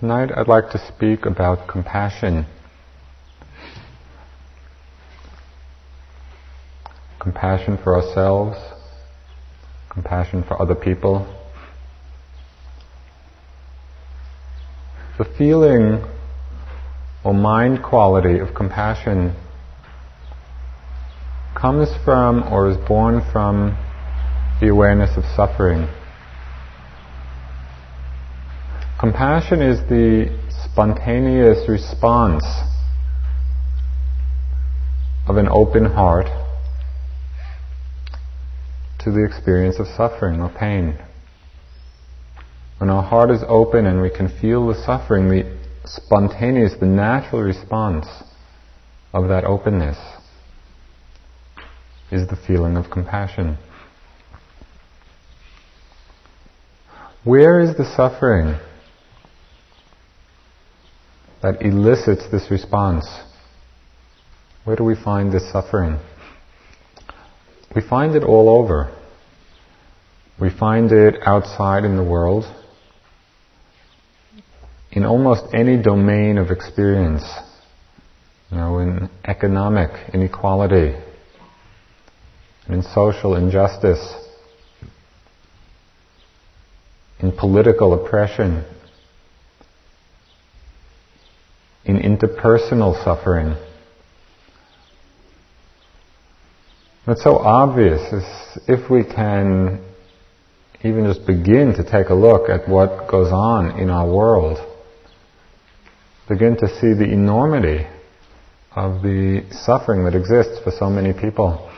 Tonight I'd like to speak about compassion. Compassion for ourselves, compassion for other people. The feeling or mind quality of compassion comes from or is born from the awareness of suffering. Compassion is the spontaneous response of an open heart to the experience of suffering or pain. When our heart is open and we can feel the suffering, the spontaneous, the natural response of that openness is the feeling of compassion. Where is the suffering that elicits this response. Where do we find this suffering? We find it all over. We find it outside in the world, in almost any domain of experience. You know, in economic inequality, in social injustice, in political oppression, in interpersonal suffering. It's so obvious if we can even just begin to take a look at what goes on in our world, begin to see the enormity of the suffering that exists for so many people.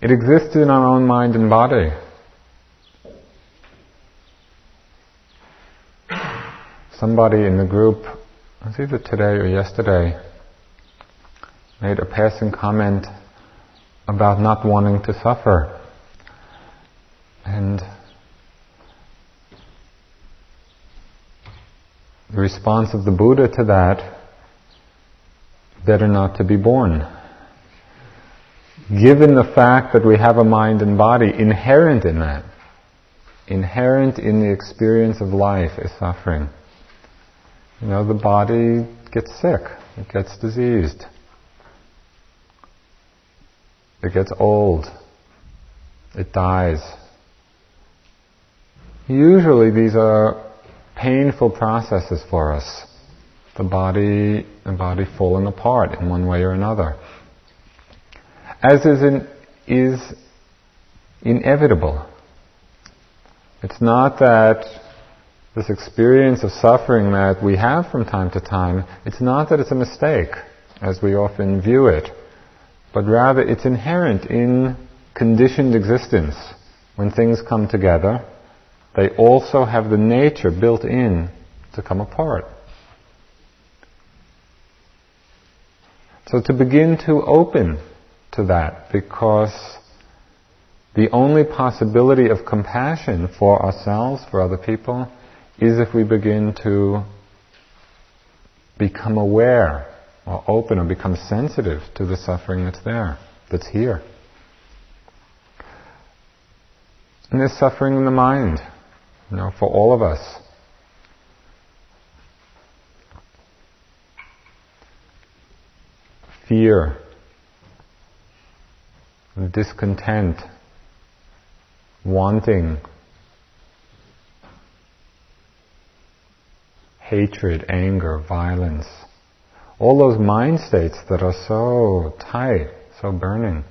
It exists in our own mind and body. Somebody in the group, it was either today or yesterday, made a passing comment about not wanting to suffer. And the response of the Buddha to that, better not to be born. Given the fact that we have a mind and body, inherent in that, inherent in the experience of life is suffering. You know, the body gets sick, it gets diseased, it gets old, it dies. Usually these are painful processes for us. The body, the body falling apart in one way or another. As is, in, is inevitable. It's not that this experience of suffering that we have from time to time, it's not that it's a mistake, as we often view it, but rather it's inherent in conditioned existence. When things come together, they also have the nature built in to come apart. So to begin to open to that, because the only possibility of compassion for ourselves, for other people, is if we begin to become aware or open or become sensitive to the suffering that's there, that's here. And there's suffering in the mind, you know, for all of us. Fear, discontent, wanting, hatred, anger, violence, all those mind states that are so tight, so burning.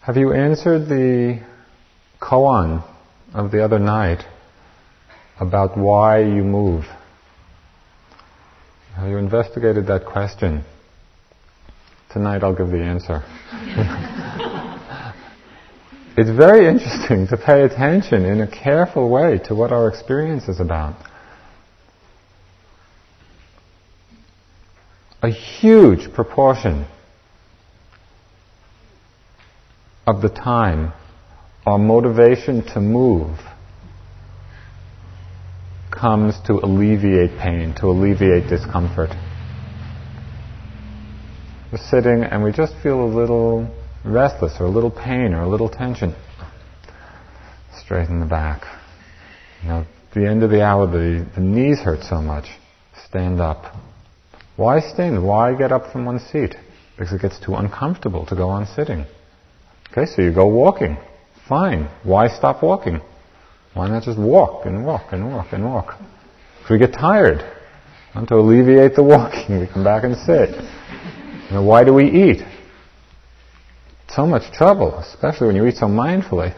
Have you answered the koan of the other night about why you move? Have you investigated that question? Tonight I'll give the answer. It's very interesting to pay attention in a careful way to what our experience is about. A huge proportion of the time, our motivation to move comes to alleviate pain, to alleviate discomfort. We're sitting and we just feel a little restless or a little pain or a little tension, straighten the back. Know, at the end of the hour, the, the knees hurt so much. Stand up. Why stand? Why get up from one seat? Because it gets too uncomfortable to go on sitting. Okay, so you go walking. Fine. Why stop walking? Why not just walk and walk and walk and walk? If we get tired, and to alleviate the walking, we come back and sit. You know, why do we eat? So much trouble, especially when you eat so mindfully.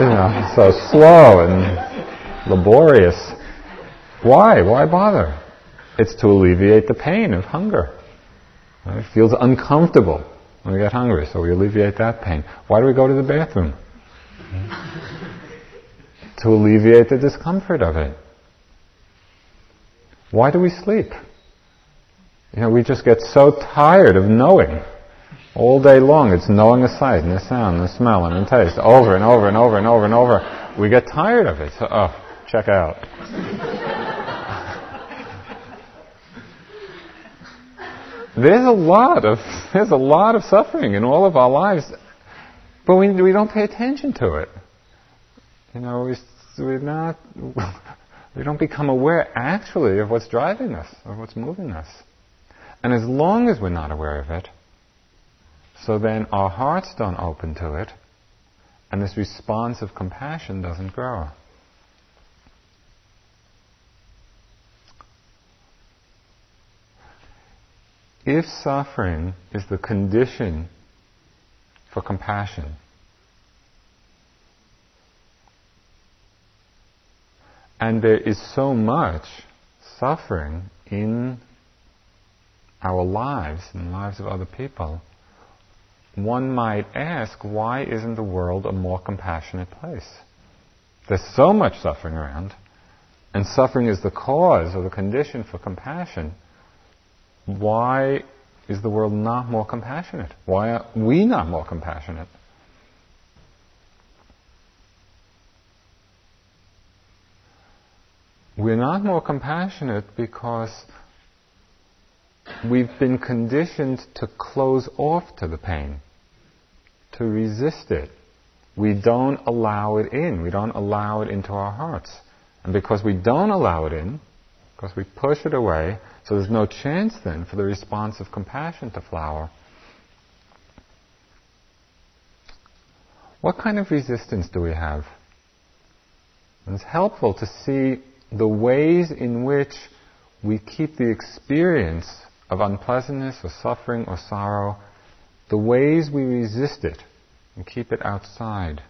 you know, so slow and laborious. Why? Why bother? It's to alleviate the pain of hunger. It feels uncomfortable when we get hungry, so we alleviate that pain. Why do we go to the bathroom? to alleviate the discomfort of it. Why do we sleep? You know, we just get so tired of knowing. All day long, it's knowing a sight and a sound and a smell and a taste over and over and over and over and over. We get tired of it. So, oh, check out. there's a lot of there's a lot of suffering in all of our lives, but we we don't pay attention to it. You know, we we're not we don't become aware actually of what's driving us, of what's moving us. And as long as we're not aware of it, so then our hearts don't open to it, and this response of compassion doesn't grow. If suffering is the condition for compassion, And there is so much suffering in our lives, in the lives of other people. One might ask, why isn't the world a more compassionate place? There's so much suffering around, and suffering is the cause or the condition for compassion. Why is the world not more compassionate? Why are we not more compassionate? We're not more compassionate because we've been conditioned to close off to the pain, to resist it. We don't allow it in. We don't allow it into our hearts. And because we don't allow it in, because we push it away, so there's no chance then for the response of compassion to flower. What kind of resistance do we have? And it's helpful to see the ways in which we keep the experience of unpleasantness or suffering or sorrow, the ways we resist it and keep it outside.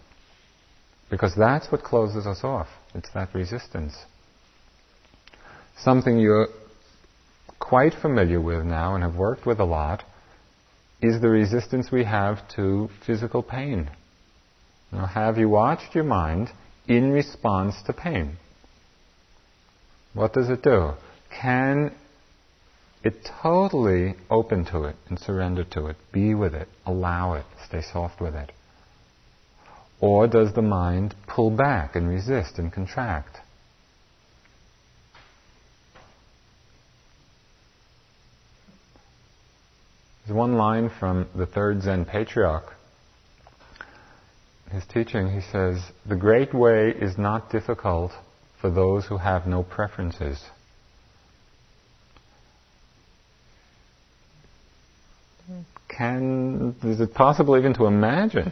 Because that's what closes us off. It's that resistance. Something you're quite familiar with now and have worked with a lot is the resistance we have to physical pain. Now, have you watched your mind in response to pain? What does it do? Can it totally open to it and surrender to it, be with it, allow it, stay soft with it? Or does the mind pull back and resist and contract? There's one line from the third Zen patriarch. His teaching, he says, The great way is not difficult for those who have no preferences. Can, is it possible even to imagine,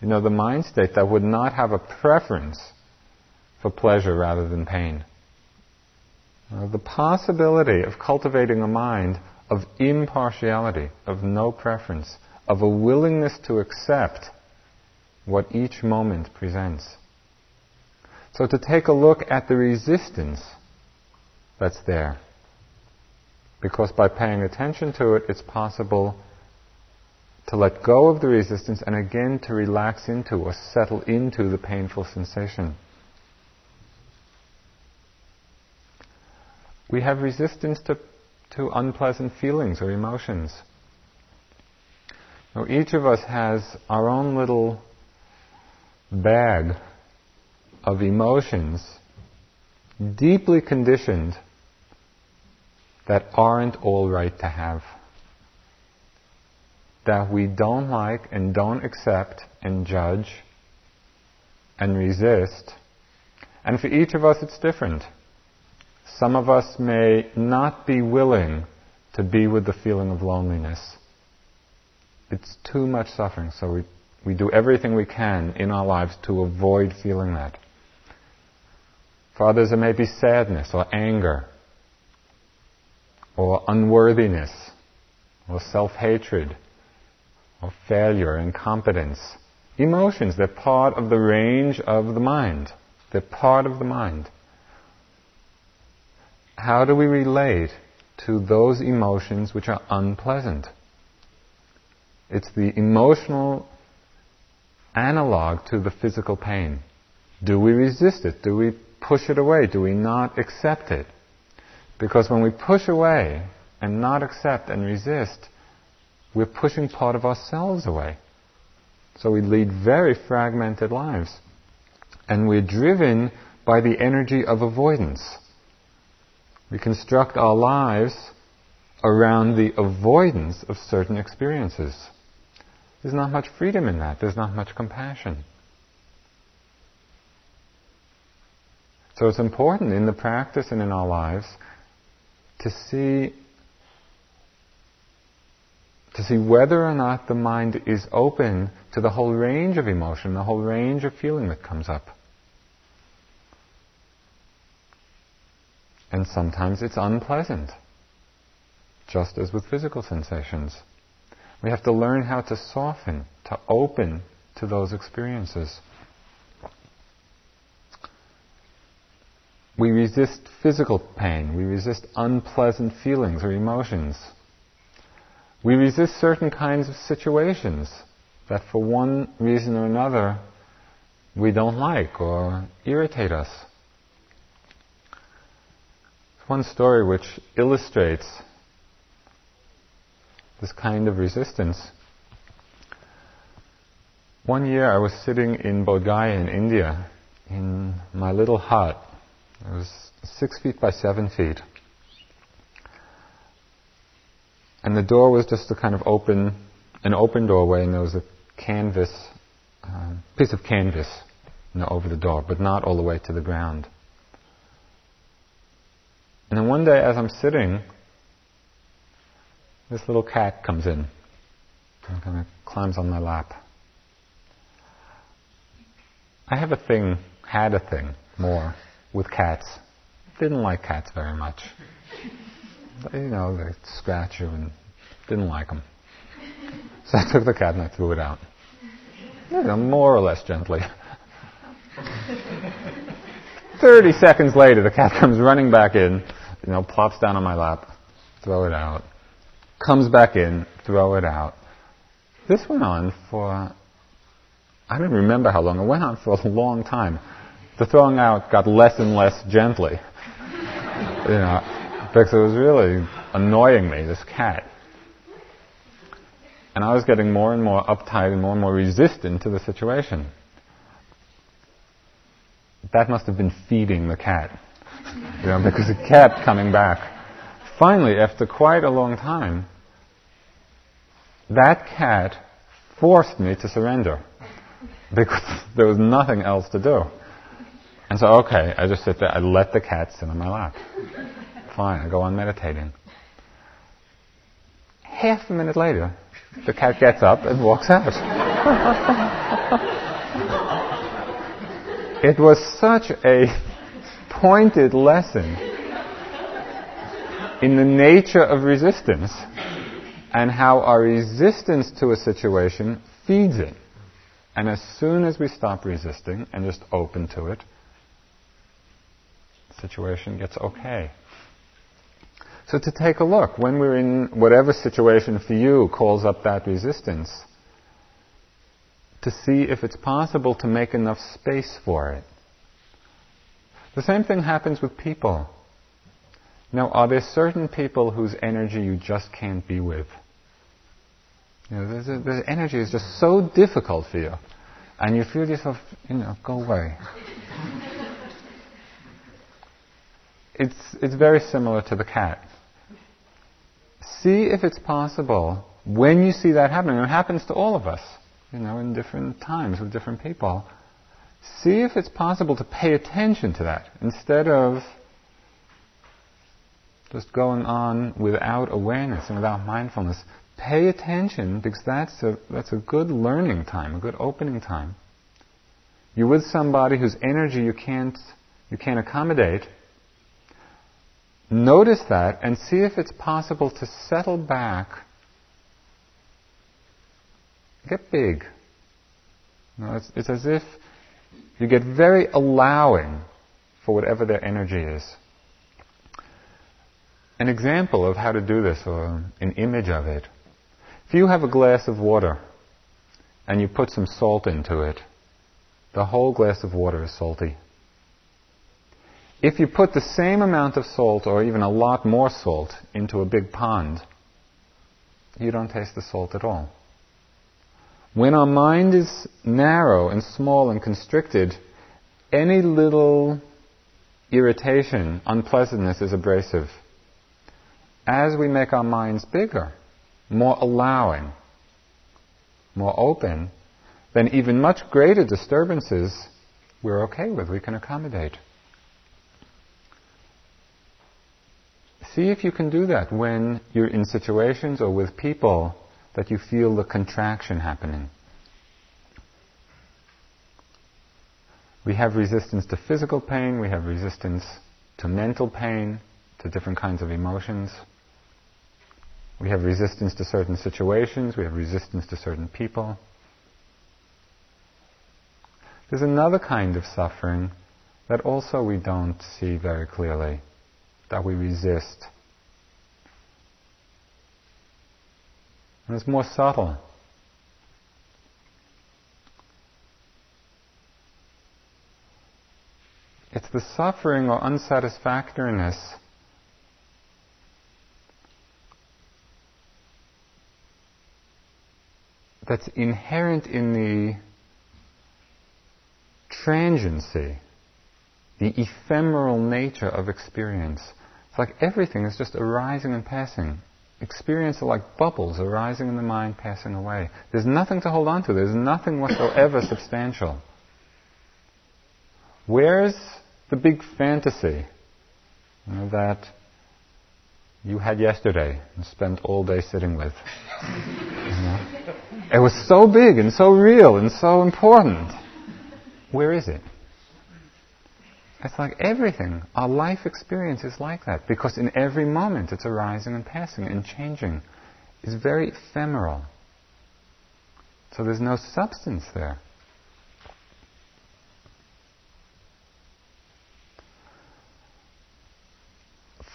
you know, the mind state that would not have a preference for pleasure rather than pain? Uh, the possibility of cultivating a mind of impartiality, of no preference, of a willingness to accept what each moment presents. So to take a look at the resistance that's there. Because by paying attention to it, it's possible to let go of the resistance and again to relax into or settle into the painful sensation. We have resistance to, to unpleasant feelings or emotions. Now, each of us has our own little bag of emotions deeply conditioned that aren't all right to have. that we don't like and don't accept and judge and resist. And for each of us it's different. Some of us may not be willing to be with the feeling of loneliness. It's too much suffering, so we, we do everything we can in our lives to avoid feeling that. For others, it may be sadness or anger or unworthiness or self hatred or failure, incompetence. Emotions, they're part of the range of the mind. They're part of the mind. How do we relate to those emotions which are unpleasant? It's the emotional analog to the physical pain. Do we resist it? Do we push it away? Do we not accept it? Because when we push away and not accept and resist, we're pushing part of ourselves away. So we lead very fragmented lives. And we're driven by the energy of avoidance. We construct our lives around the avoidance of certain experiences. There's not much freedom in that. There's not much compassion. So it's important in the practice and in our lives to see to see whether or not the mind is open to the whole range of emotion, the whole range of feeling that comes up. And sometimes it's unpleasant, just as with physical sensations. We have to learn how to soften, to open to those experiences. We resist physical pain, we resist unpleasant feelings or emotions. We resist certain kinds of situations that for one reason or another we don't like or irritate us. One story which illustrates this kind of resistance. One year I was sitting in Bodh Gaya in India in my little hut. It was six feet by seven feet. And the door was just a kind of open, an open doorway, and there was a canvas, um, piece of canvas, you know, over the door, but not all the way to the ground. And then one day, as I'm sitting, this little cat comes in and kind of climbs on my lap. I have a thing, had a thing more with cats. Didn't like cats very much you know, they scratch you and didn't like them. So I took the cat and I threw it out. You know, more or less gently. Thirty seconds later, the cat comes running back in, you know, plops down on my lap, throw it out. Comes back in, throw it out. This went on for, I don't remember how long, it went on for a long time. The throwing out got less and less gently. You know, because it was really annoying me, this cat. And I was getting more and more uptight and more and more resistant to the situation. That must have been feeding the cat. You know, because it kept coming back. Finally, after quite a long time, that cat forced me to surrender. Because there was nothing else to do. And so, okay, I just sit there, I let the cat sit on my lap. Fine, I go on meditating. Half a minute later, the cat gets up and walks out. it was such a pointed lesson in the nature of resistance and how our resistance to a situation feeds it. And as soon as we stop resisting and just open to it, situation gets okay. So to take a look, when we're in whatever situation for you calls up that resistance, to see if it's possible to make enough space for it. The same thing happens with people. Now, are there certain people whose energy you just can't be with? You know, there's energy is just so difficult for you, and you feel yourself, you know, go away. It's it's very similar to the cat see if it's possible when you see that happening, and it happens to all of us, you know, in different times with different people, see if it's possible to pay attention to that instead of just going on without awareness and without mindfulness. Pay attention because that's a, that's a good learning time, a good opening time. You're with somebody whose energy you can't, you can't accommodate. Notice that and see if it's possible to settle back. Get big. It's, it's as if you get very allowing for whatever their energy is. An example of how to do this, or an image of it. If you have a glass of water and you put some salt into it, the whole glass of water is salty. If you put the same amount of salt, or even a lot more salt, into a big pond, you don't taste the salt at all. When our mind is narrow and small and constricted, any little irritation, unpleasantness is abrasive. As we make our minds bigger, more allowing, more open, then even much greater disturbances we're okay with, we can accommodate. See if you can do that when you're in situations or with people that you feel the contraction happening. We have resistance to physical pain, we have resistance to mental pain, to different kinds of emotions. We have resistance to certain situations, we have resistance to certain people. There's another kind of suffering that also we don't see very clearly, that we resist. And it's more subtle. It's the suffering or unsatisfactoriness that's inherent in the transiency, the ephemeral nature of experience. It's like everything is just arising and passing experience are like bubbles arising in the mind, passing away. There's nothing to hold on to. There's nothing whatsoever substantial. Where's the big fantasy you know, that you had yesterday and spent all day sitting with? You know? It was so big and so real and so important. Where is it? It's like everything. Our life experience is like that because in every moment it's arising and passing and changing. It's very ephemeral. So there's no substance there.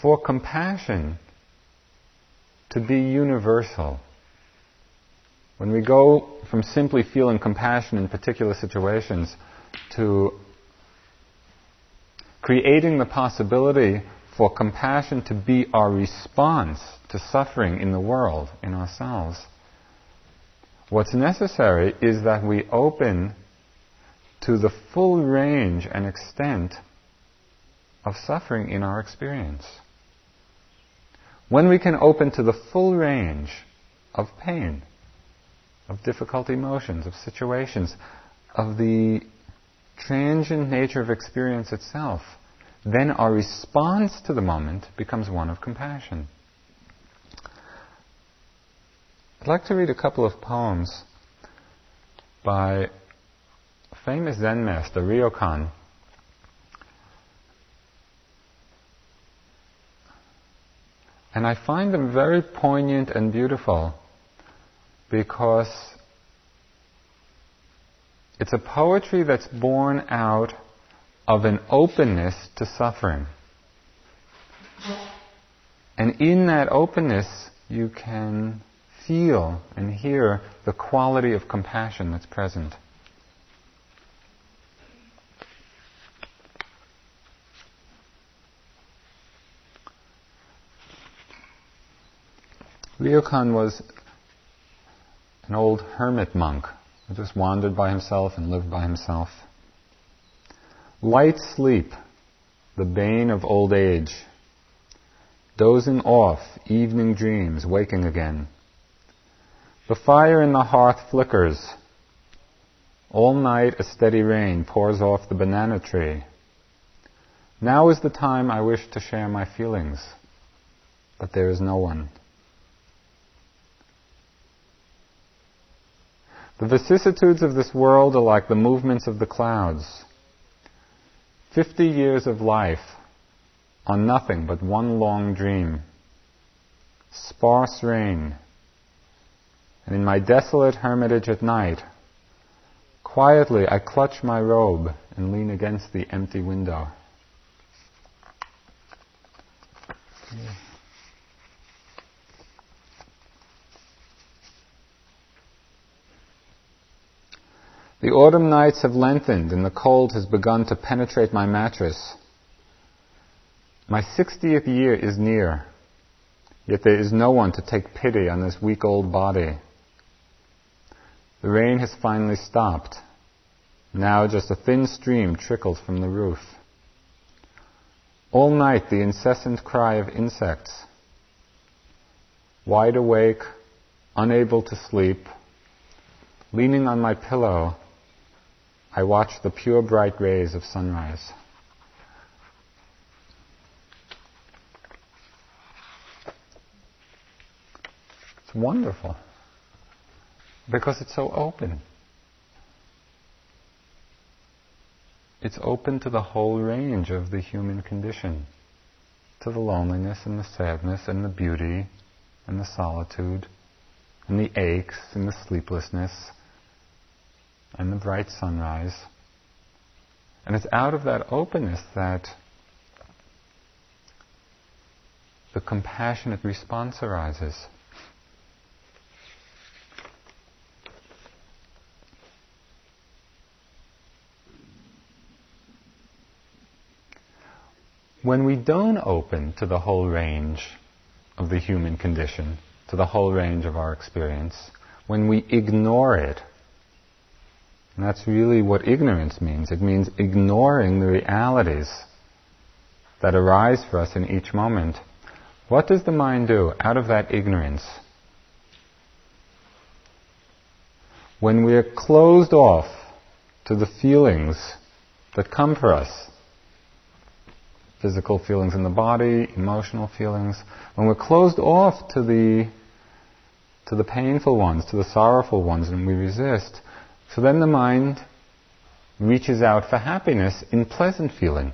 For compassion to be universal, when we go from simply feeling compassion in particular situations to creating the possibility for compassion to be our response to suffering in the world, in ourselves. What's necessary is that we open to the full range and extent of suffering in our experience. When we can open to the full range of pain, of difficult emotions, of situations, of the transient nature of experience itself, then our response to the moment becomes one of compassion. I'd like to read a couple of poems by famous Zen master Ryokan. And I find them very poignant and beautiful because it's a poetry that's born out of an openness to suffering. And in that openness, you can feel and hear the quality of compassion that's present. Ryokan was an old hermit monk who just wandered by himself and lived by himself. Light sleep, the bane of old age. Dozing off, evening dreams, waking again. The fire in the hearth flickers. All night a steady rain pours off the banana tree. Now is the time I wish to share my feelings, but there is no one. The vicissitudes of this world are like the movements of the clouds. Fifty years of life are nothing but one long dream. Sparse rain. And in my desolate hermitage at night, quietly I clutch my robe and lean against the empty window. Yeah. The autumn nights have lengthened and the cold has begun to penetrate my mattress. My 60th year is near, yet there is no one to take pity on this weak old body. The rain has finally stopped. Now just a thin stream trickles from the roof. All night the incessant cry of insects. Wide awake, unable to sleep, leaning on my pillow, I watch the pure bright rays of sunrise. It's wonderful because it's so open. It's open to the whole range of the human condition, to the loneliness and the sadness and the beauty and the solitude and the aches and the sleeplessness and the bright sunrise. And it's out of that openness that the compassionate response arises. When we don't open to the whole range of the human condition, to the whole range of our experience, when we ignore it, and that's really what ignorance means. It means ignoring the realities that arise for us in each moment. What does the mind do out of that ignorance? When we are closed off to the feelings that come for us, physical feelings in the body, emotional feelings, when we're closed off to the to the painful ones, to the sorrowful ones, and we resist, so then the mind reaches out for happiness in pleasant feeling.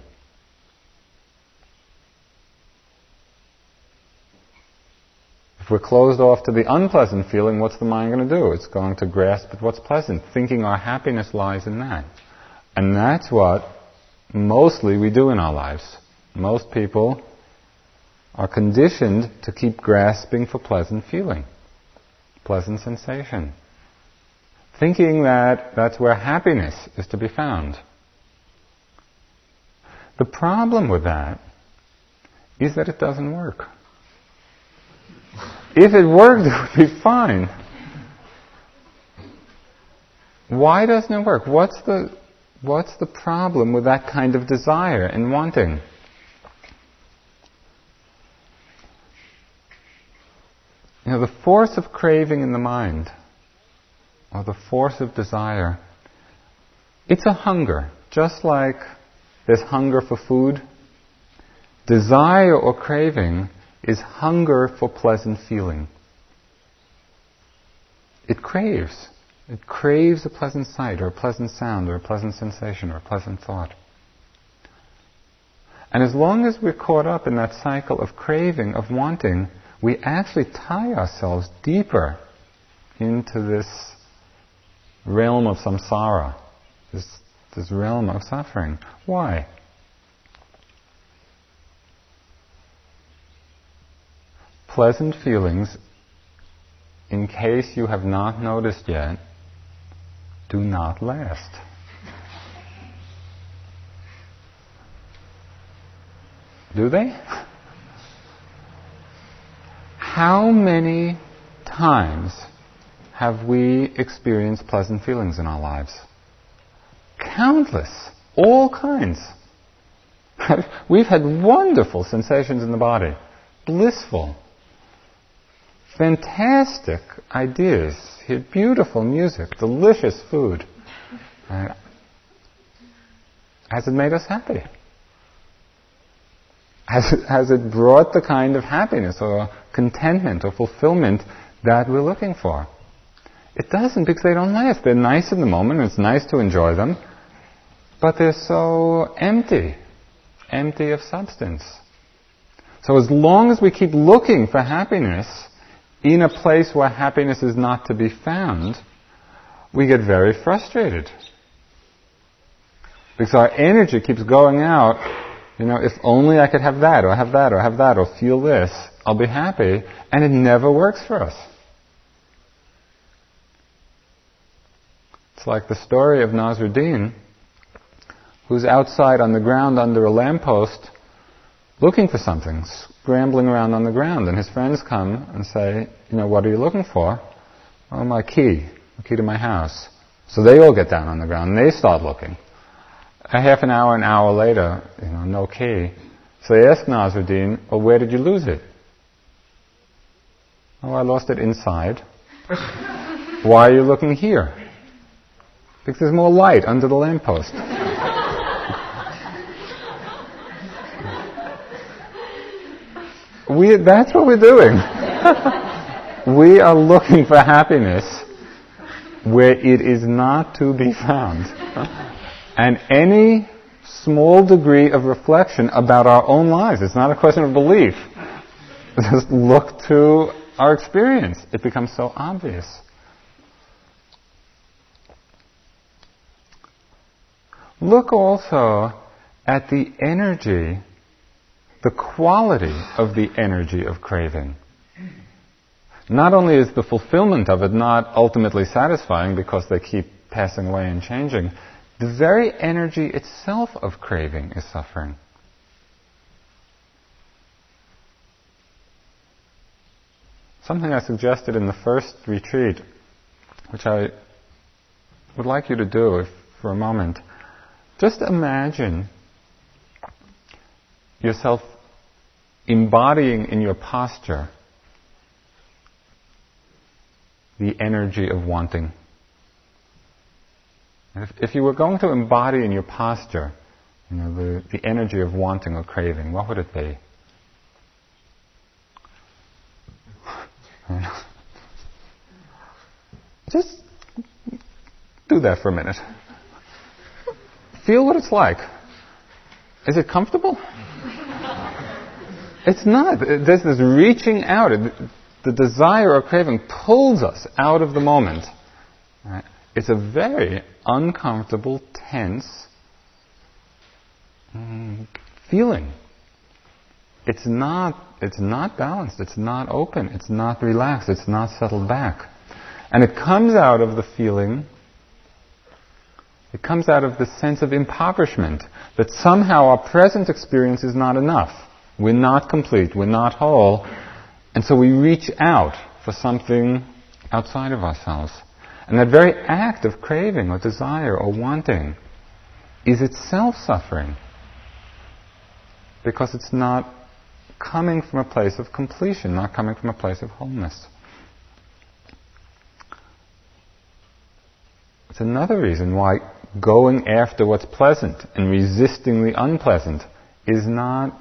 If we're closed off to the unpleasant feeling, what's the mind going to do? It's going to grasp at what's pleasant, thinking our happiness lies in that. And that's what mostly we do in our lives. Most people are conditioned to keep grasping for pleasant feeling, pleasant sensation thinking that that's where happiness is to be found. The problem with that is that it doesn't work. If it worked, it would be fine. Why doesn't it work? What's the, what's the problem with that kind of desire and wanting? You know, the force of craving in the mind or the force of desire, it's a hunger. Just like there's hunger for food, desire or craving is hunger for pleasant feeling. It craves. It craves a pleasant sight or a pleasant sound or a pleasant sensation or a pleasant thought. And as long as we're caught up in that cycle of craving, of wanting, we actually tie ourselves deeper into this realm of samsara, this, this realm of suffering. Why? Pleasant feelings, in case you have not noticed yet, do not last. Do they? How many times have we experienced pleasant feelings in our lives? Countless, all kinds. We've had wonderful sensations in the body, blissful, fantastic ideas. Beautiful music, delicious food. Uh, has it made us happy? Has it, has it brought the kind of happiness or contentment or fulfillment that we're looking for? It doesn't because they don't last. They're nice in the moment, and it's nice to enjoy them, but they're so empty, empty of substance. So as long as we keep looking for happiness in a place where happiness is not to be found, we get very frustrated. Because our energy keeps going out, you know, if only I could have that, or have that, or have that, or feel this, I'll be happy, and it never works for us. It's like the story of Nasruddin, who's outside on the ground under a lamppost looking for something, scrambling around on the ground. And his friends come and say, you know, what are you looking for? Oh, my key, the key to my house. So they all get down on the ground and they start looking. A half an hour, an hour later, you know, no key. So they ask Nasruddin, well, where did you lose it? Oh, I lost it inside. Why are you looking here? Because there's more light under the lamppost. We, that's what we're doing. we are looking for happiness where it is not to be found. And any small degree of reflection about our own lives, it's not a question of belief. Just look to our experience. It becomes so obvious. Look also at the energy the quality of the energy of craving. Not only is the fulfillment of it not ultimately satisfying because they keep passing away and changing, the very energy itself of craving is suffering. Something I suggested in the first retreat, which I would like you to do for a moment. Just imagine yourself embodying in your posture the energy of wanting. If, if, you were going to embody in your posture, you know, the, the energy of wanting or craving, what would it be? Just do that for a minute. Feel what it's like. Is it comfortable? It's not. There's this reaching out. The desire or craving pulls us out of the moment. Right? It's a very uncomfortable, tense mm, feeling. It's not, it's not balanced. It's not open. It's not relaxed. It's not settled back. And it comes out of the feeling, it comes out of the sense of impoverishment, that somehow our present experience is not enough. We're not complete. We're not whole. And so we reach out for something outside of ourselves. And that very act of craving or desire or wanting is itself suffering. Because it's not coming from a place of completion, not coming from a place of wholeness. It's another reason why going after what's pleasant and resisting the unpleasant is not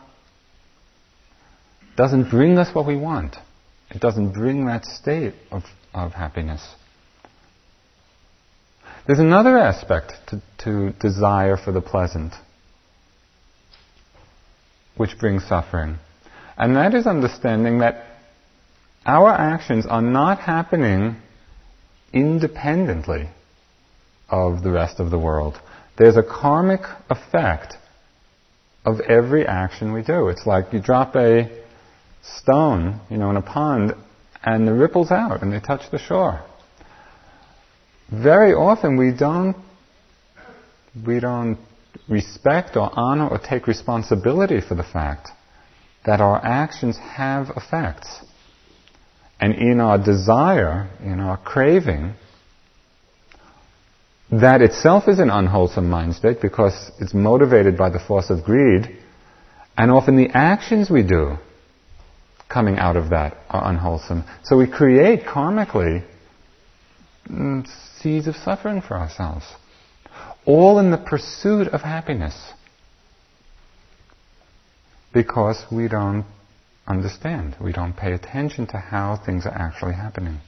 doesn't bring us what we want. It doesn't bring that state of, of happiness. There's another aspect to, to desire for the pleasant, which brings suffering. And that is understanding that our actions are not happening independently of the rest of the world. There's a karmic effect of every action we do. It's like you drop a stone, you know, in a pond, and the ripples out and they touch the shore. Very often we don't we don't respect or honor or take responsibility for the fact that our actions have effects. And in our desire, in our craving, that itself is an unwholesome mind state because it's motivated by the force of greed. And often the actions we do coming out of that are unwholesome. So we create karmically mm, seeds of suffering for ourselves. All in the pursuit of happiness. Because we don't understand. We don't pay attention to how things are actually happening.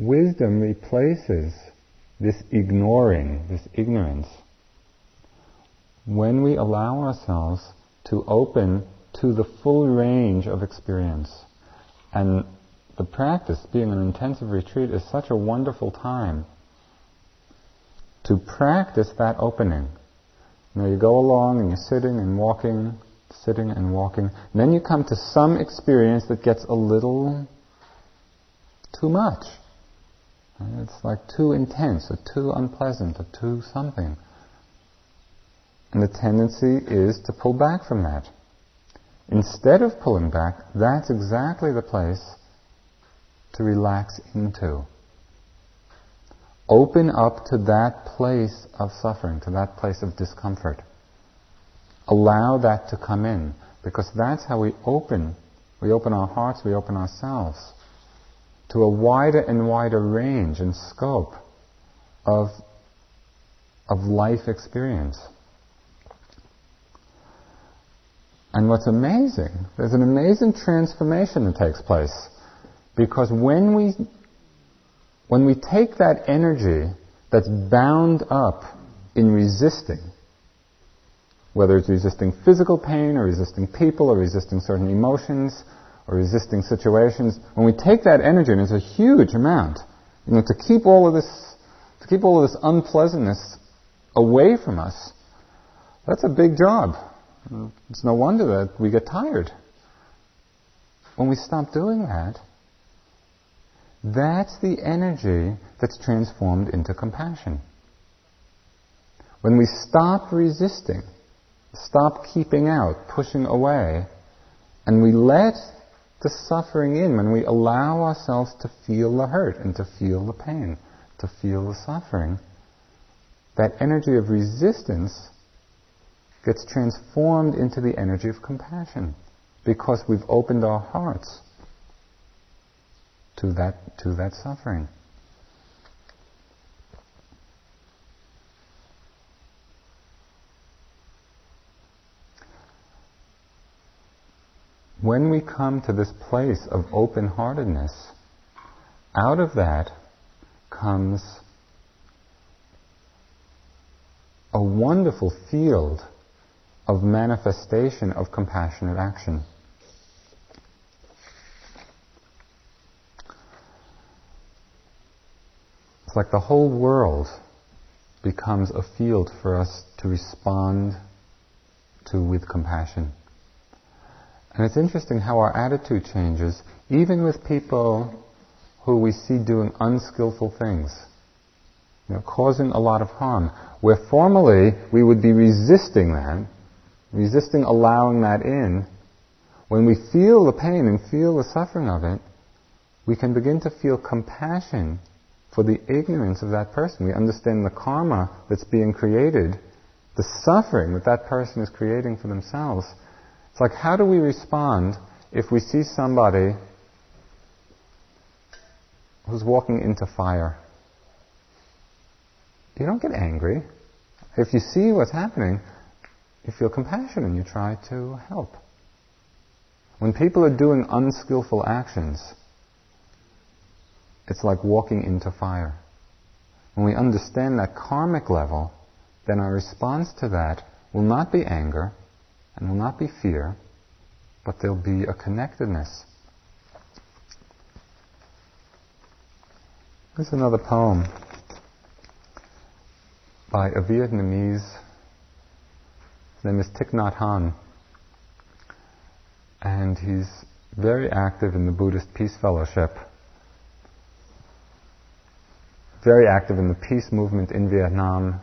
Wisdom replaces this ignoring, this ignorance, when we allow ourselves to open to the full range of experience. And the practice, being an intensive retreat, is such a wonderful time to practice that opening. Know, you go along and you're sitting and walking, sitting and walking, and then you come to some experience that gets a little too much. It's like too intense or too unpleasant or too something. And the tendency is to pull back from that. Instead of pulling back, that's exactly the place to relax into. Open up to that place of suffering, to that place of discomfort. Allow that to come in, because that's how we open. We open our hearts, we open ourselves to a wider and wider range and scope of, of life experience. And what's amazing, there's an amazing transformation that takes place. Because when we, when we take that energy that's bound up in resisting, whether it's resisting physical pain or resisting people or resisting certain emotions or resisting situations, when we take that energy, and it's a huge amount, you know, to keep all of this, to keep all of this unpleasantness away from us, that's a big job. It's no wonder that we get tired. When we stop doing that, that's the energy that's transformed into compassion. When we stop resisting, stop keeping out, pushing away, and we let the suffering in, when we allow ourselves to feel the hurt and to feel the pain, to feel the suffering, that energy of resistance gets transformed into the energy of compassion because we've opened our hearts to that, to that suffering. When we come to this place of open heartedness, out of that comes a wonderful field of manifestation of compassionate action. It's like the whole world becomes a field for us to respond to with compassion. And it's interesting how our attitude changes, even with people who we see doing unskillful things, you know, causing a lot of harm. Where formerly we would be resisting that, resisting allowing that in, when we feel the pain and feel the suffering of it, we can begin to feel compassion for the ignorance of that person. We understand the karma that's being created, the suffering that that person is creating for themselves. Like, how do we respond if we see somebody who's walking into fire? You don't get angry. If you see what's happening, you feel compassion and you try to help. When people are doing unskillful actions, it's like walking into fire. When we understand that karmic level, then our response to that will not be anger and will not be fear, but there'll be a connectedness. Here's another poem by a Vietnamese. His name is Thich Nhat Hanh. And he's very active in the Buddhist Peace Fellowship very active in the peace movement in Vietnam,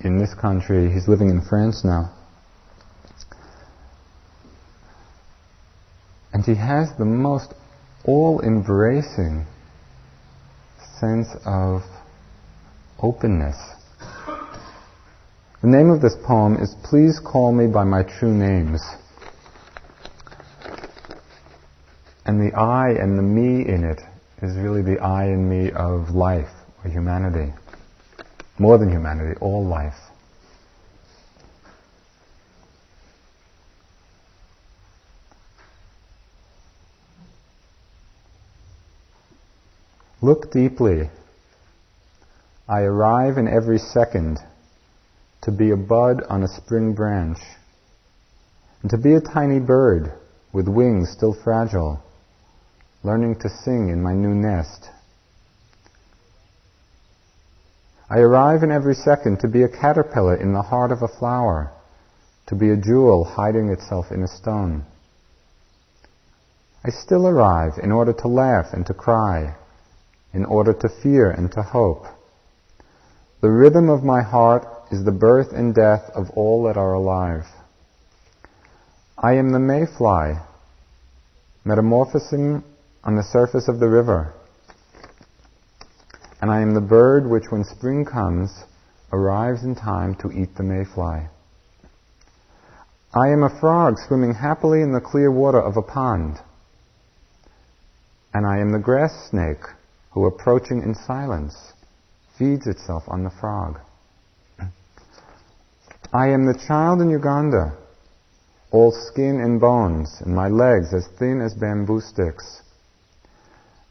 in this country. He's living in France now. And he has the most all embracing sense of openness. The name of this poem is Please Call Me by My True Names. And the I and the me in it is really the I and me of life for humanity. More than humanity, all life. Look deeply. I arrive in every second to be a bud on a spring branch, and to be a tiny bird with wings still fragile, learning to sing in my new nest. I arrive in every second to be a caterpillar in the heart of a flower, to be a jewel hiding itself in a stone. I still arrive in order to laugh and to cry, in order to fear and to hope. The rhythm of my heart is the birth and death of all that are alive. I am the mayfly, metamorphosing on the surface of the river and I am the bird which, when spring comes, arrives in time to eat the mayfly. I am a frog swimming happily in the clear water of a pond. And I am the grass snake who, approaching in silence, feeds itself on the frog. I am the child in Uganda, all skin and bones, and my legs as thin as bamboo sticks.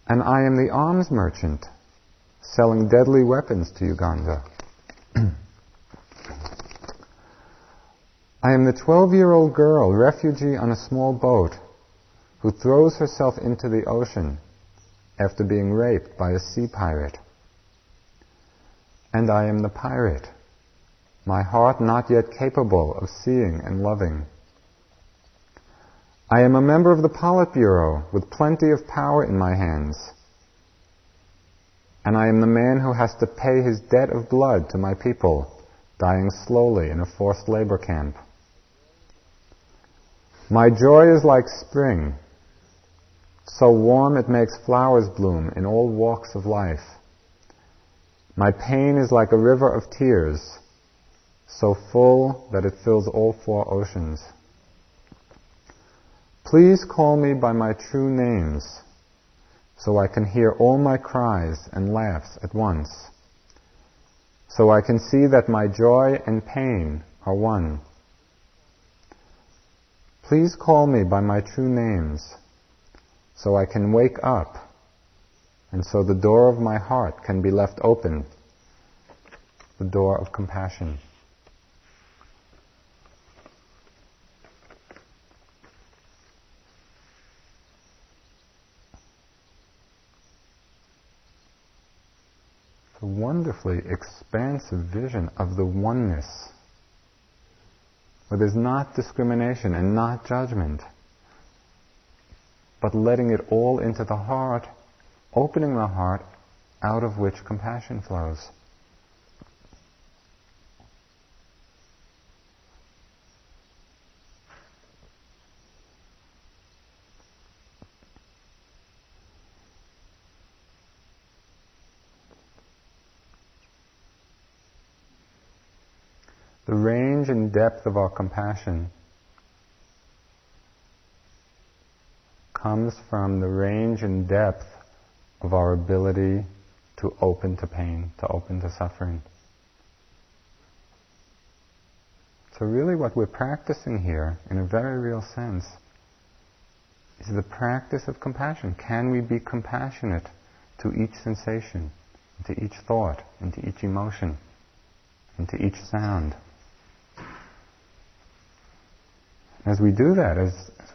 And I am the arms merchant selling deadly weapons to Uganda. I am the 12 year old girl, refugee on a small boat, who throws herself into the ocean after being raped by a sea pirate. And I am the pirate, my heart not yet capable of seeing and loving. I am a member of the Politburo with plenty of power in my hands and I am the man who has to pay his debt of blood to my people, dying slowly in a forced labor camp. My joy is like spring, so warm it makes flowers bloom in all walks of life. My pain is like a river of tears, so full that it fills all four oceans. Please call me by my true names so I can hear all my cries and laughs at once, so I can see that my joy and pain are one. Please call me by my true names so I can wake up and so the door of my heart can be left open, the door of compassion. a wonderfully expansive vision of the oneness, where there's not discrimination and not judgment, but letting it all into the heart, opening the heart out of which compassion flows. the range and depth of our compassion comes from the range and depth of our ability to open to pain, to open to suffering. So really what we're practicing here, in a very real sense, is the practice of compassion. Can we be compassionate to each sensation, to each thought, and to each emotion, and to each sound? As we do that, as,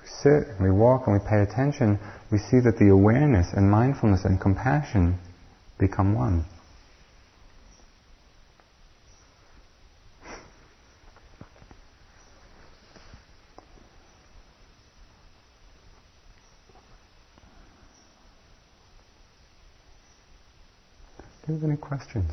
sit and we walk and we pay attention, we see that the awareness and mindfulness and compassion become one. Do you have any questions?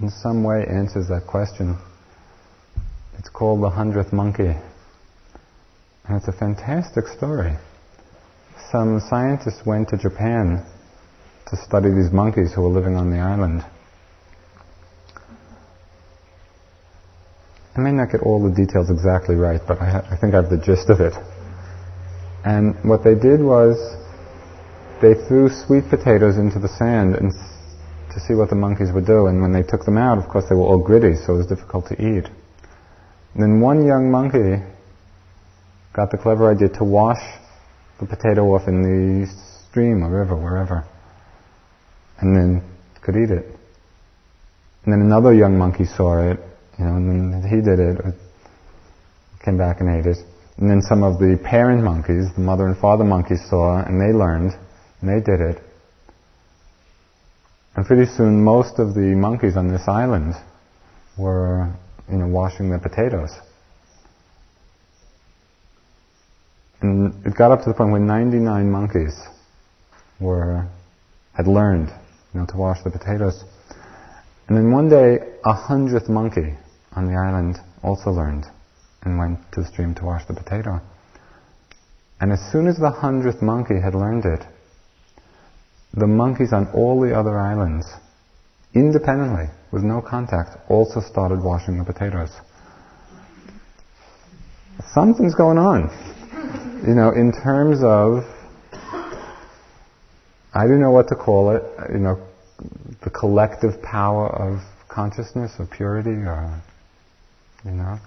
in some way answers that question. It's called The Hundredth Monkey. And it's a fantastic story. Some scientists went to Japan to study these monkeys who were living on the island. I may not get all the details exactly right, but I, ha- I think I have the gist of it. And what they did was they threw sweet potatoes into the sand and to see what the monkeys would do. And when they took them out, of course, they were all gritty, so it was difficult to eat. And then one young monkey got the clever idea to wash the potato off in the stream or river, wherever, and then could eat it. And then another young monkey saw it, you know, and then he did it, came back and ate it. And then some of the parent monkeys, the mother and father monkeys saw, and they learned, and they did it. And pretty soon most of the monkeys on this island were, you know, washing their potatoes. And it got up to the point where 99 monkeys were, had learned, you know, to wash the potatoes. And then one day, a hundredth monkey on the island also learned and went to the stream to wash the potato. And as soon as the hundredth monkey had learned it, the monkeys on all the other islands, independently, with no contact, also started washing the potatoes. Something's going on. You know, in terms of, I don't know what to call it, you know, the collective power of consciousness, of purity, or, you know,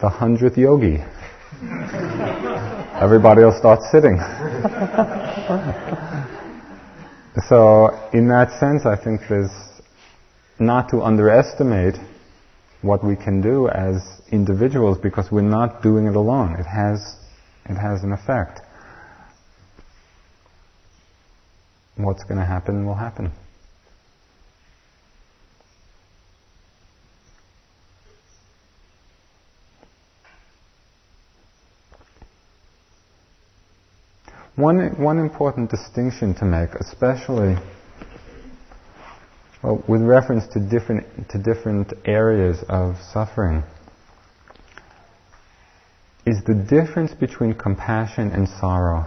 the hundredth yogi. Everybody will start sitting. so, in that sense, I think there's not to underestimate what we can do as individuals because we're not doing it alone. It has, it has an effect. What's going to happen will happen. One, one important distinction to make, especially well, with reference to different, to different areas of suffering, is the difference between compassion and sorrow.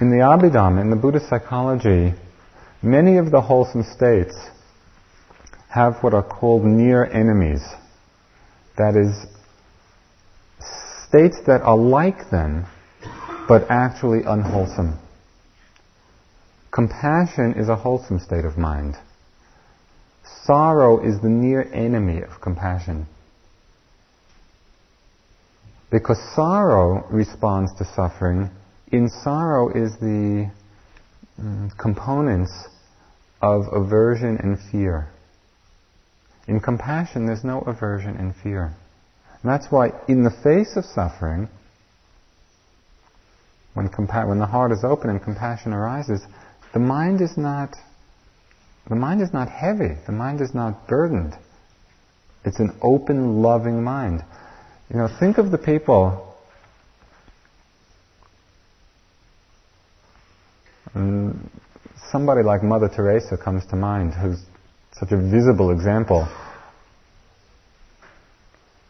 In the Abhidhamma, in the Buddhist psychology, many of the wholesome states have what are called near enemies. That is, states that are like them, but actually unwholesome. Compassion is a wholesome state of mind. Sorrow is the near enemy of compassion. Because sorrow responds to suffering, in sorrow is the um, components of aversion and fear. In compassion, there's no aversion and fear. And that's why, in the face of suffering, when, compa- when the heart is open and compassion arises, the mind is not the mind is not heavy. The mind is not burdened. It's an open, loving mind. You know, think of the people. Mm, somebody like Mother Teresa comes to mind, who's such a visible example.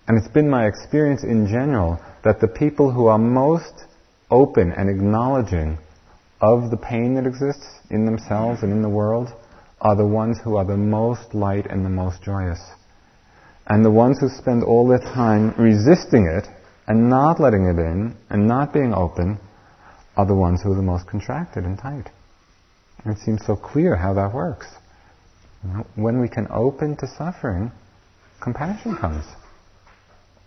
And it's been my experience in general that the people who are most open and acknowledging of the pain that exists in themselves and in the world are the ones who are the most light and the most joyous. And the ones who spend all their time resisting it and not letting it in and not being open are the ones who are the most contracted and tight. And it seems so clear how that works. When we can open to suffering, compassion comes.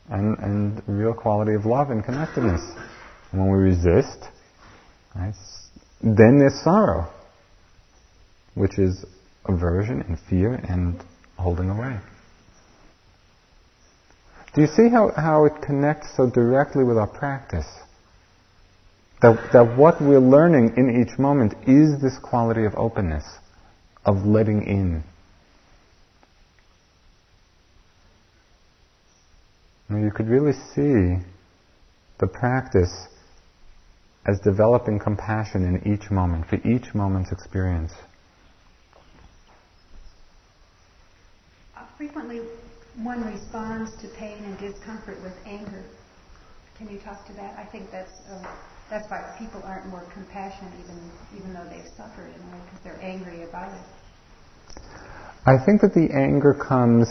And, and real quality of love and connectedness. And when we resist, right, then there's sorrow, which is aversion and fear and holding away. Do you see how, how it connects so directly with our practice? That, that what we're learning in each moment is this quality of openness, of letting in. You could really see the practice as developing compassion in each moment, for each moment's experience. Uh, frequently, one responds to pain and discomfort with anger. Can you talk to that? I think that's uh, that's why people aren't more compassionate, even even though they've suffered, in a way, because they're angry about it. I think that the anger comes.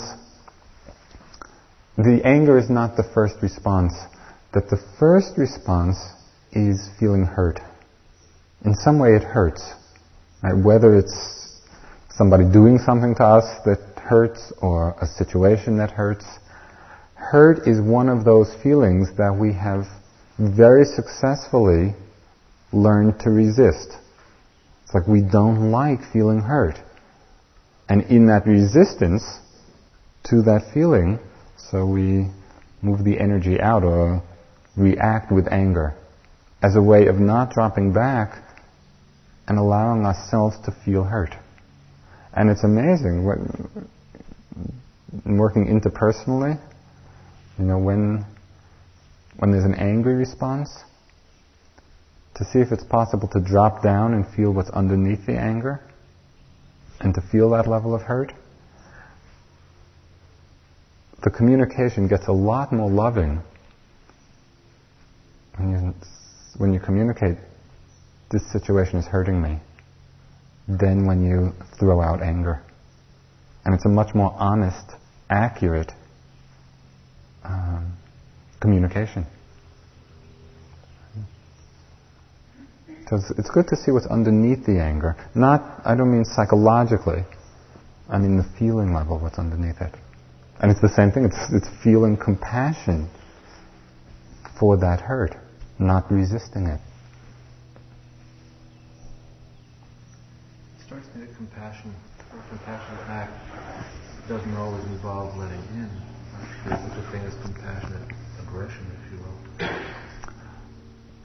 The anger is not the first response. That the first response is feeling hurt. In some way it hurts. Right? Whether it's somebody doing something to us that hurts or a situation that hurts. Hurt is one of those feelings that we have very successfully learned to resist. It's like we don't like feeling hurt. And in that resistance to that feeling, so we move the energy out or react with anger as a way of not dropping back and allowing ourselves to feel hurt. And it's amazing what, working interpersonally, you know, when when there's an angry response, to see if it's possible to drop down and feel what's underneath the anger, and to feel that level of hurt. The communication gets a lot more loving when you when you communicate, this situation is hurting me, than when you throw out anger. And it's a much more honest, accurate um, communication. So it's, it's good to see what's underneath the anger. Not, I don't mean psychologically, I mean the feeling level, what's underneath it. And it's the same thing, it's, it's feeling compassion for that hurt not resisting it. It strikes me that compassion a compassionate act doesn't always involve letting in. There's such a thing as compassionate aggression, if you will.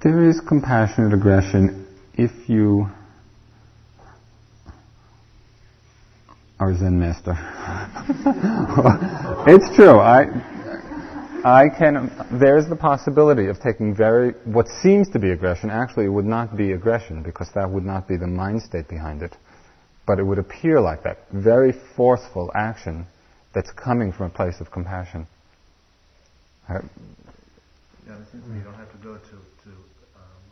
There is compassionate aggression if you are Zen master. it's true. I, I can. There's the possibility of taking very what seems to be aggression. Actually, it would not be aggression because that would not be the mind state behind it, but it would appear like that. Very forceful action that's coming from a place of compassion. Yeah, it seems to me you don't have to go to to um,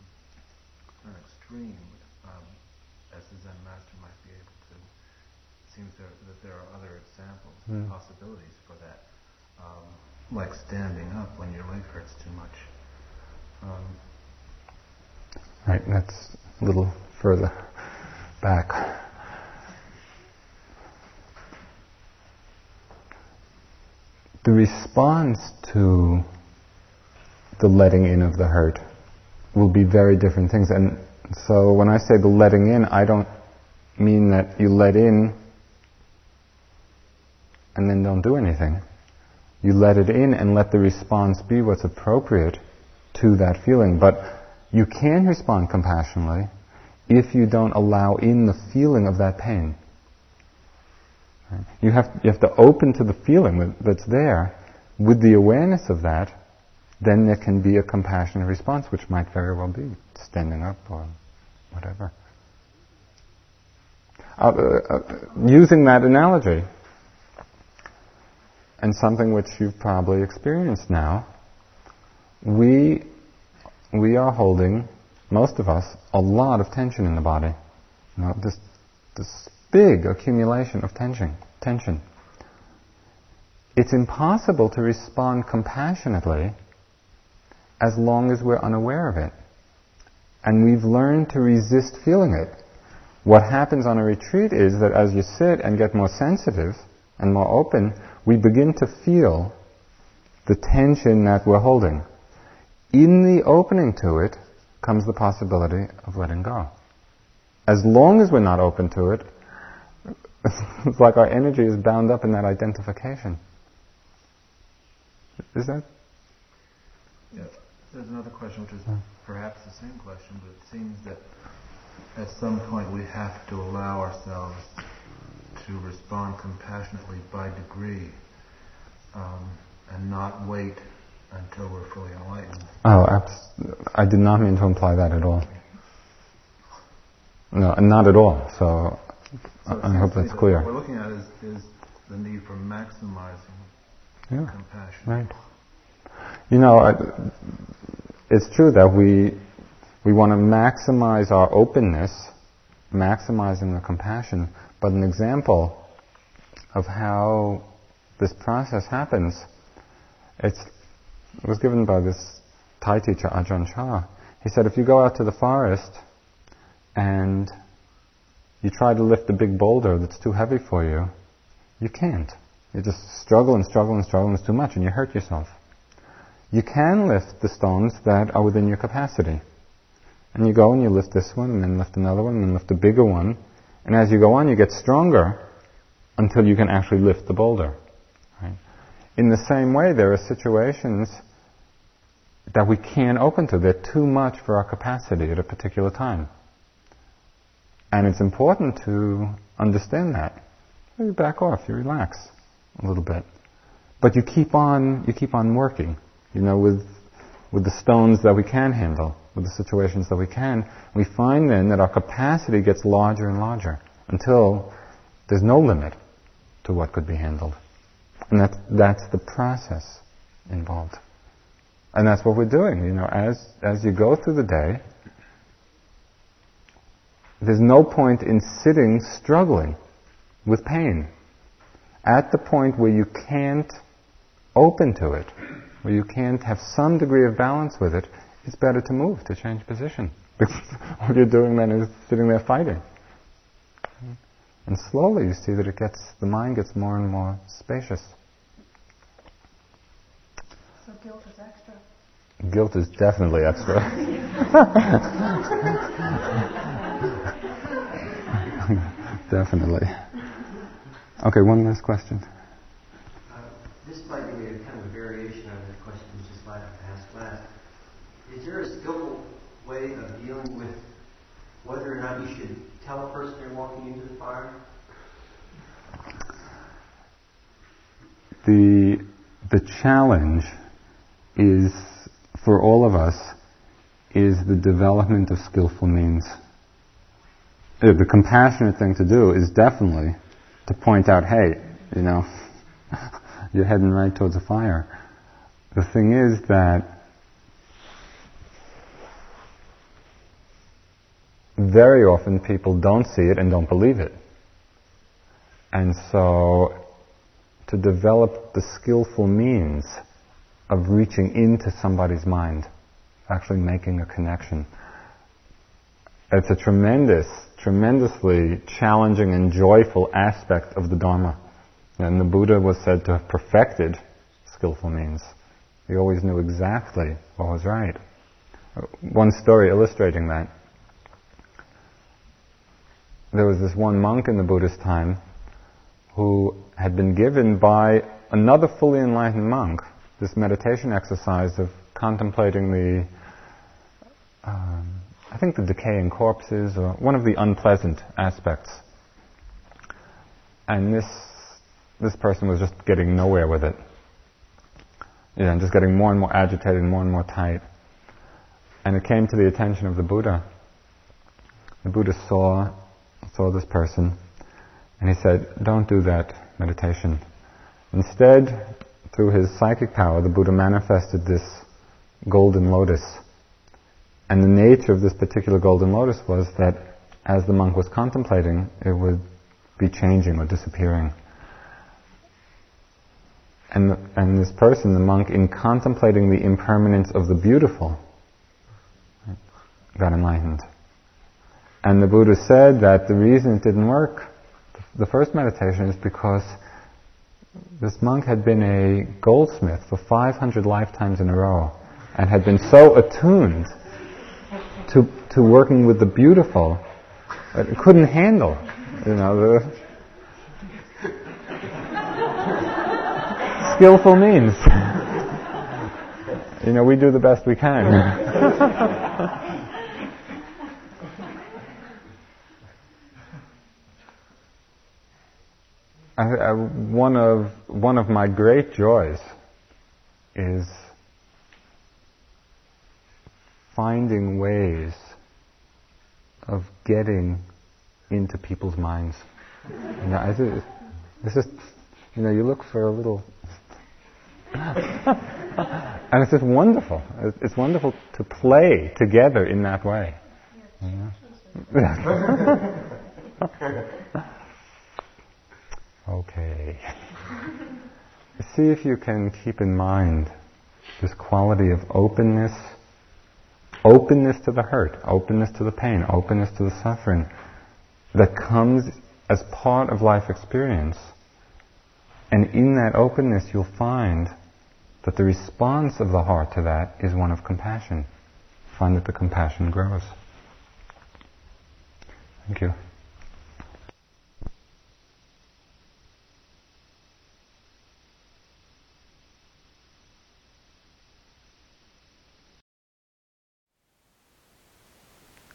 an extreme um, as the Zen master might be able to. It seems there, that there are other examples, Mm. possibilities for that, um, like standing up when your leg hurts too much. Um, Right. That's a little further back. The response to the letting in of the hurt will be very different things. And so when I say the letting in, I don't mean that you let in and then don't do anything. You let it in and let the response be what's appropriate to that feeling. But you can respond compassionately if you don't allow in the feeling of that pain. You, have, you have to open to the feeling that, that's there. With the awareness of that, then there can be a compassionate response, which might very well be standing up or whatever. Uh, uh, uh, using that analogy, and something which you've probably experienced now, we we are holding, most of us, a lot of tension in the body. You know, this this big accumulation of tension. Tension. It's impossible to respond compassionately as long as we're unaware of it. And we've learned to resist feeling it. What happens on a retreat is that as you sit and get more sensitive and more open, we begin to feel the tension that we're holding. In the opening to it comes the possibility of letting go. As long as we're not open to it, it's like our energy is bound up in that identification. Is that? yeah. There's another question, which is perhaps the same question, but it seems that at some point we have to allow ourselves to respond compassionately by degree um, and not wait until we're fully enlightened. Oh, abs- I did not mean to imply that at all. No, not at all. So, So I, hope that's that clear. What we're looking at is, is the need for maximizing Yeah, compassion. right. You know, I, it's true that we we want to maximize our openness, maximizing the compassion. But an example of how this process happens, it's, it was given by this Thai teacher Ajahn Chah. He said, if you go out to the forest and you try to lift a big boulder that's too heavy for you, you can't. You just struggle and struggle and struggle and it's too much and you hurt yourself. You can lift the stones that are within your capacity. And you go and you lift this one and then lift another one and then lift a bigger one. And as you go on, you get stronger until you can actually lift the boulder. Right? In the same way, there are situations that we can't open to. They're too much for our capacity at a particular time. And it's important to understand that. You back off, you relax a little bit. But you keep on, you keep on working, you know, with, with the stones that we can handle, with the situations that we can. We find then that our capacity gets larger and larger until there's no limit to what could be handled. And that's, that's the process involved. And that's what we're doing, you know, as, as you go through the day, there's no point in sitting struggling with pain. At the point where you can't open to it, where you can't have some degree of balance with it, it's better to move, to change position. Because what you're doing then is sitting there fighting. And slowly you see that it gets, the mind gets more and more spacious. So guilt is extra. Guilt is definitely extra. definitely. Okay, one last question. Uh, this might be a kind of a variation on the question you just asked last. Is there a skillful way of dealing with whether or not you should tell a person you're walking into the fire? The the challenge is for all of us is the development of skillful means. Uh, the compassionate thing to do is definitely to point out, hey, you know, you're heading right towards a fire. The thing is that very often people don't see it and don't believe it. And so to develop the skillful means of reaching into somebody's mind, actually making a connection. It's a tremendous, tremendously challenging and joyful aspect of the Dharma. And the Buddha was said to have perfected skillful means. He always knew exactly what was right. One story illustrating that. There was this one monk in the Buddhist time who had been given by another fully enlightened monk this meditation exercise of contemplating the, um, I think the decaying corpses or one of the unpleasant aspects. And this, this person was just getting nowhere with it. Yeah, and just getting more and more agitated and more and more tight. And it came to the attention of the Buddha. The Buddha saw, saw this person and he said, don't do that meditation. Instead, through his psychic power, the Buddha manifested this golden lotus. And the nature of this particular golden lotus was that as the monk was contemplating, it would be changing or disappearing. And, and this person, the monk, in contemplating the impermanence of the beautiful, got enlightened. And the Buddha said that the reason it didn't work, the first meditation, is because this monk had been a goldsmith for 500 lifetimes in a row and had been so attuned to, to working with the beautiful that it couldn't handle, you know, the skillful means. you know, we do the best we can. I, I, one of one of my great joys is finding ways of getting into people's minds. You know, I, this is, you know, you look for a little, and it's just wonderful. It's wonderful to play together in that way. You know? Okay. See if you can keep in mind this quality of openness, openness to the hurt, openness to the pain, openness to the suffering that comes as part of life experience. And in that openness, you'll find that the response of the heart to that is one of compassion. Find that the compassion grows. Thank you.